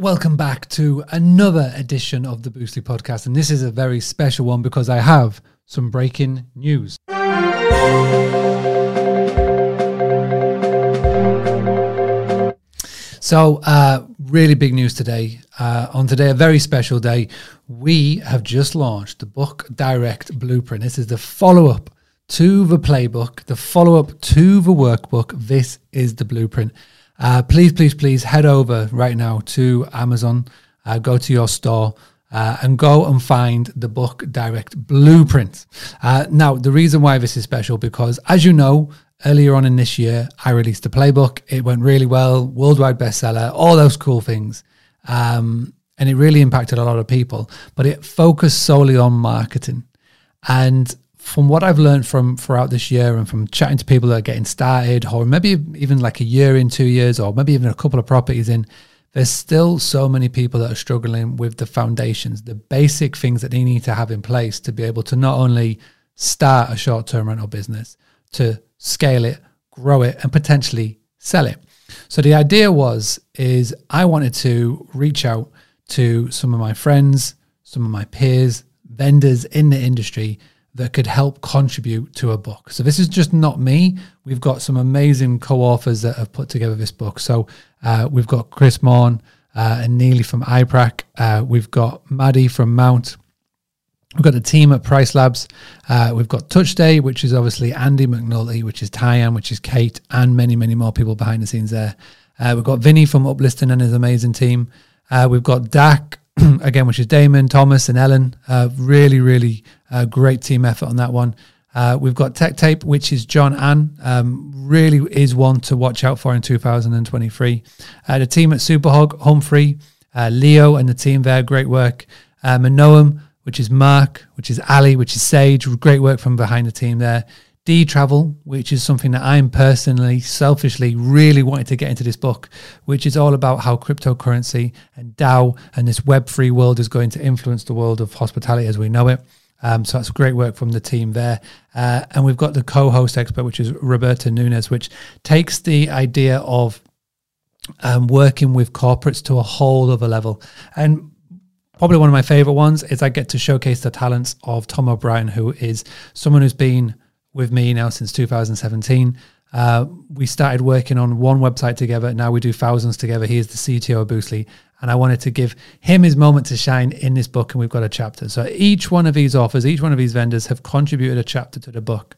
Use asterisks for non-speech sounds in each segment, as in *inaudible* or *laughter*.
Welcome back to another edition of the Boostly podcast. And this is a very special one because I have some breaking news. So, uh, really big news today. Uh, on today, a very special day, we have just launched the Book Direct Blueprint. This is the follow up to the playbook, the follow up to the workbook. This is the blueprint. Uh, please, please, please head over right now to Amazon, uh, go to your store. Uh, and go and find the book direct blueprint. Uh, now, the reason why this is special because, as you know, earlier on in this year, I released a playbook. It went really well, worldwide bestseller, all those cool things. Um, and it really impacted a lot of people, but it focused solely on marketing. And from what I've learned from throughout this year and from chatting to people that are getting started, or maybe even like a year in, two years, or maybe even a couple of properties in, there's still so many people that are struggling with the foundations, the basic things that they need to have in place to be able to not only start a short term rental business, to scale it, grow it, and potentially sell it. So the idea was is I wanted to reach out to some of my friends, some of my peers, vendors in the industry that could help contribute to a book. So this is just not me. We've got some amazing co-authors that have put together this book. So uh, we've got Chris Morn uh, and Neely from iPrac. Uh, we've got Maddie from Mount. We've got the team at PriceLabs. Uh, we've got Touch Stay, which is obviously Andy McNulty, which is Tyann, which is Kate, and many, many more people behind the scenes there. Uh, we've got Vinny from Uplisting and his amazing team. Uh, we've got Dak *clears throat* again, which is Damon, Thomas, and Ellen. Uh, really, really uh, great team effort on that one. Uh, we've got Tech Tape, which is John Ann. Um, really is one to watch out for in 2023. Uh, the team at Superhog, Humphrey, uh, Leo, and the team there, great work. Manoam, which is Mark, which is Ali, which is Sage, great work from behind the team there. Dtravel, which is something that I'm personally, selfishly, really wanted to get into this book, which is all about how cryptocurrency and DAO and this web3 world is going to influence the world of hospitality as we know it. Um, so that's great work from the team there. Uh, and we've got the co host expert, which is Roberta Nunez, which takes the idea of um, working with corporates to a whole other level. And probably one of my favorite ones is I get to showcase the talents of Tom O'Brien, who is someone who's been with me now since 2017. Uh, we started working on one website together. Now we do thousands together. He is the CTO of Boostly. And I wanted to give him his moment to shine in this book. And we've got a chapter. So each one of these offers, each one of these vendors have contributed a chapter to the book.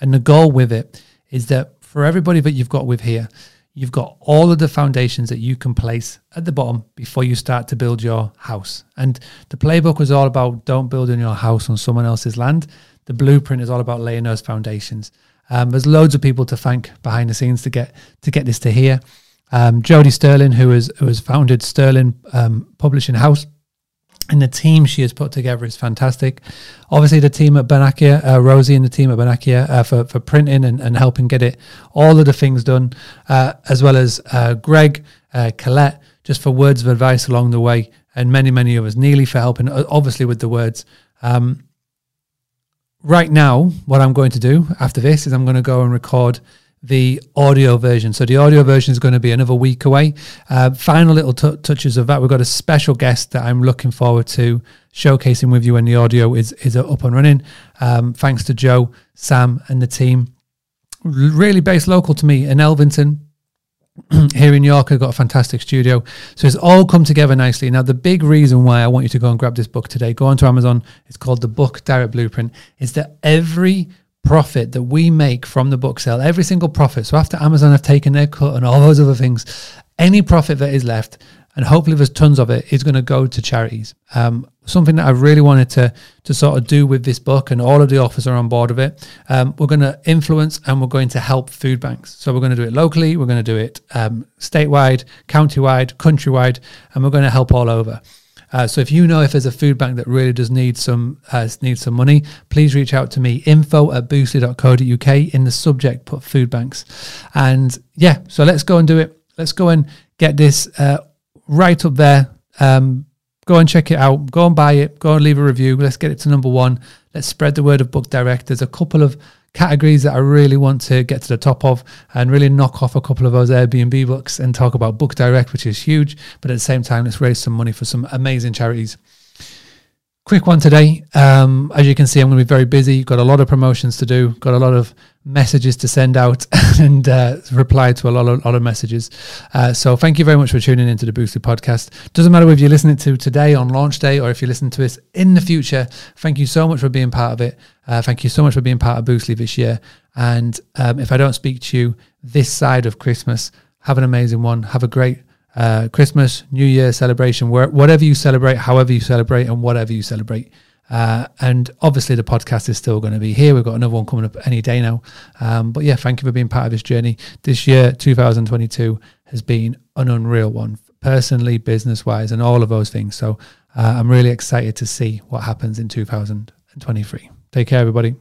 And the goal with it is that for everybody that you've got with here, you've got all of the foundations that you can place at the bottom before you start to build your house. And the playbook was all about don't build in your house on someone else's land the blueprint is all about laying those foundations. Um, there's loads of people to thank behind the scenes to get to get this to here. Um, Sterling, who has who has founded Sterling um, Publishing House, and the team she has put together is fantastic. Obviously, the team at Bonacia, uh, Rosie and the team at Bonacia uh, for for printing and, and helping get it all of the things done, uh, as well as uh, Greg, uh, Colette, just for words of advice along the way, and many many others. Neely for helping, obviously with the words. Um, right now, what I'm going to do after this is I'm going to go and record the audio version. So the audio version is going to be another week away. Uh, final little t- touches of that. We've got a special guest that I'm looking forward to showcasing with you when the audio is is up and running. Um, thanks to Joe, Sam, and the team. Really based local to me in Elvington, *clears throat* here in York, I've got a fantastic studio. So it's all come together nicely. Now, the big reason why I want you to go and grab this book today, go onto Amazon. It's called The Book Direct Blueprint. Is that every profit that we make from the book sale, every single profit. So after Amazon have taken their cut and all those other things, any profit that is left, and hopefully there's tons of it, is going to go to charities. Um, something that I really wanted to to sort of do with this book, and all of the authors are on board of it. Um, we're going to influence and we're going to help food banks. So we're going to do it locally, we're going to do it um, statewide, countywide, countrywide, and we're going to help all over. Uh, so if you know if there's a food bank that really does need some uh, need some money, please reach out to me. Info at boostly.co.uk. In the subject, put food banks. And yeah, so let's go and do it. Let's go and get this uh, right up there. Um, go and check it out. Go and buy it. Go and leave a review. Let's get it to number one. Let's spread the word of Book Direct. There's a couple of categories that I really want to get to the top of and really knock off a couple of those Airbnb books and talk about Book Direct, which is huge. But at the same time, let's raise some money for some amazing charities. Quick one today. Um, as you can see, I'm going to be very busy. Got a lot of promotions to do. Got a lot of messages to send out *laughs* and uh, reply to a lot of, lot of messages. Uh, so thank you very much for tuning into the Boostly podcast. Doesn't matter if you're listening to today on launch day or if you listen to this in the future. Thank you so much for being part of it. Uh, thank you so much for being part of Boostly this year. And um, if I don't speak to you this side of Christmas, have an amazing one. Have a great uh, Christmas, New Year celebration, where, whatever you celebrate, however you celebrate, and whatever you celebrate. Uh, and obviously, the podcast is still going to be here. We've got another one coming up any day now. Um, but yeah, thank you for being part of this journey. This year, 2022, has been an unreal one, personally, business wise, and all of those things. So uh, I'm really excited to see what happens in 2023. Take care, everybody.